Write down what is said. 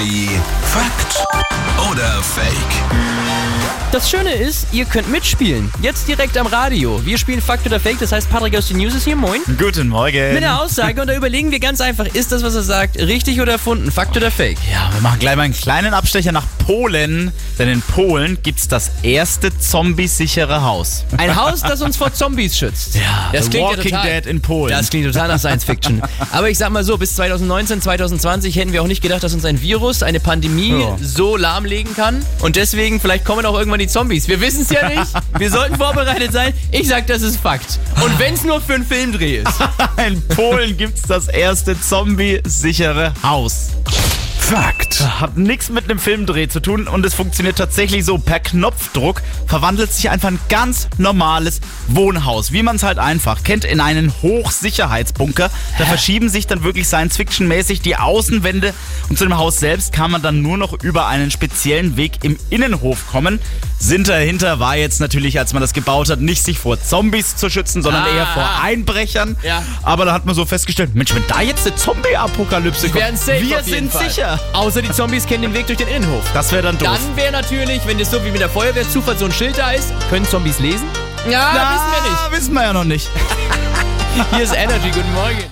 Energy Fakt oder Fake? Das Schöne ist, ihr könnt mitspielen. Jetzt direkt am Radio. Wir spielen Fakt oder Fake, das heißt Patrick aus den News ist hier, moin. Guten Morgen. Mit der Aussage und da überlegen wir ganz einfach, ist das, was er sagt, richtig oder erfunden? Fakt oder Fake? Ja, wir machen gleich mal einen kleinen Abstecher nach Polen, denn in Polen gibt's das erste zombiesichere Haus. Ein Haus, das uns vor Zombies schützt. das The klingt ja Walking total, Dead in Polen. Das klingt total nach Science Fiction. Aber ich sag mal so, bis 2019, 2020 hätten wir auch nicht gedacht, dass uns ein Virus, eine Pandemie Ja. so lahmlegen kann. Und deswegen, vielleicht kommen auch irgendwann die Zombies. Wir wissen es ja nicht. Wir sollten vorbereitet sein. Ich sag, das ist Fakt. Und wenn es nur für einen Filmdreh ist. in Polen gibt's das erste zombiesichere Haus. Fakt. Hat nichts mit einem Filmdreh zu tun und es funktioniert tatsächlich so. Per Knopfdruck verwandelt sich einfach ein ganz normales Wohnhaus, wie man es halt einfach kennt, in einen Hochsicherheitsbunker. Da verschieben sich dann wirklich Science-Fiction-mäßig die Außenwände und zu dem Haus selbst kann man dann nur noch über einen speziellen Weg im Innenhof kommen. Sinn dahinter war jetzt natürlich, als man das gebaut hat, nicht sich vor Zombies zu schützen, sondern Ah. eher vor Einbrechern. Ja. Aber da hat man so festgestellt, Mensch, wenn da jetzt eine Zombie-Apokalypse kommt, wir sind Fall. sicher. Außer die Zombies kennen den Weg durch den Innenhof. Das wäre dann doof. Dann wäre natürlich, wenn das so wie mit der Feuerwehr Zufall so ein Schild da ist, können Zombies lesen? Ja, wissen wir nicht. Wissen wir ja noch nicht. Hier ist Energy, guten Morgen.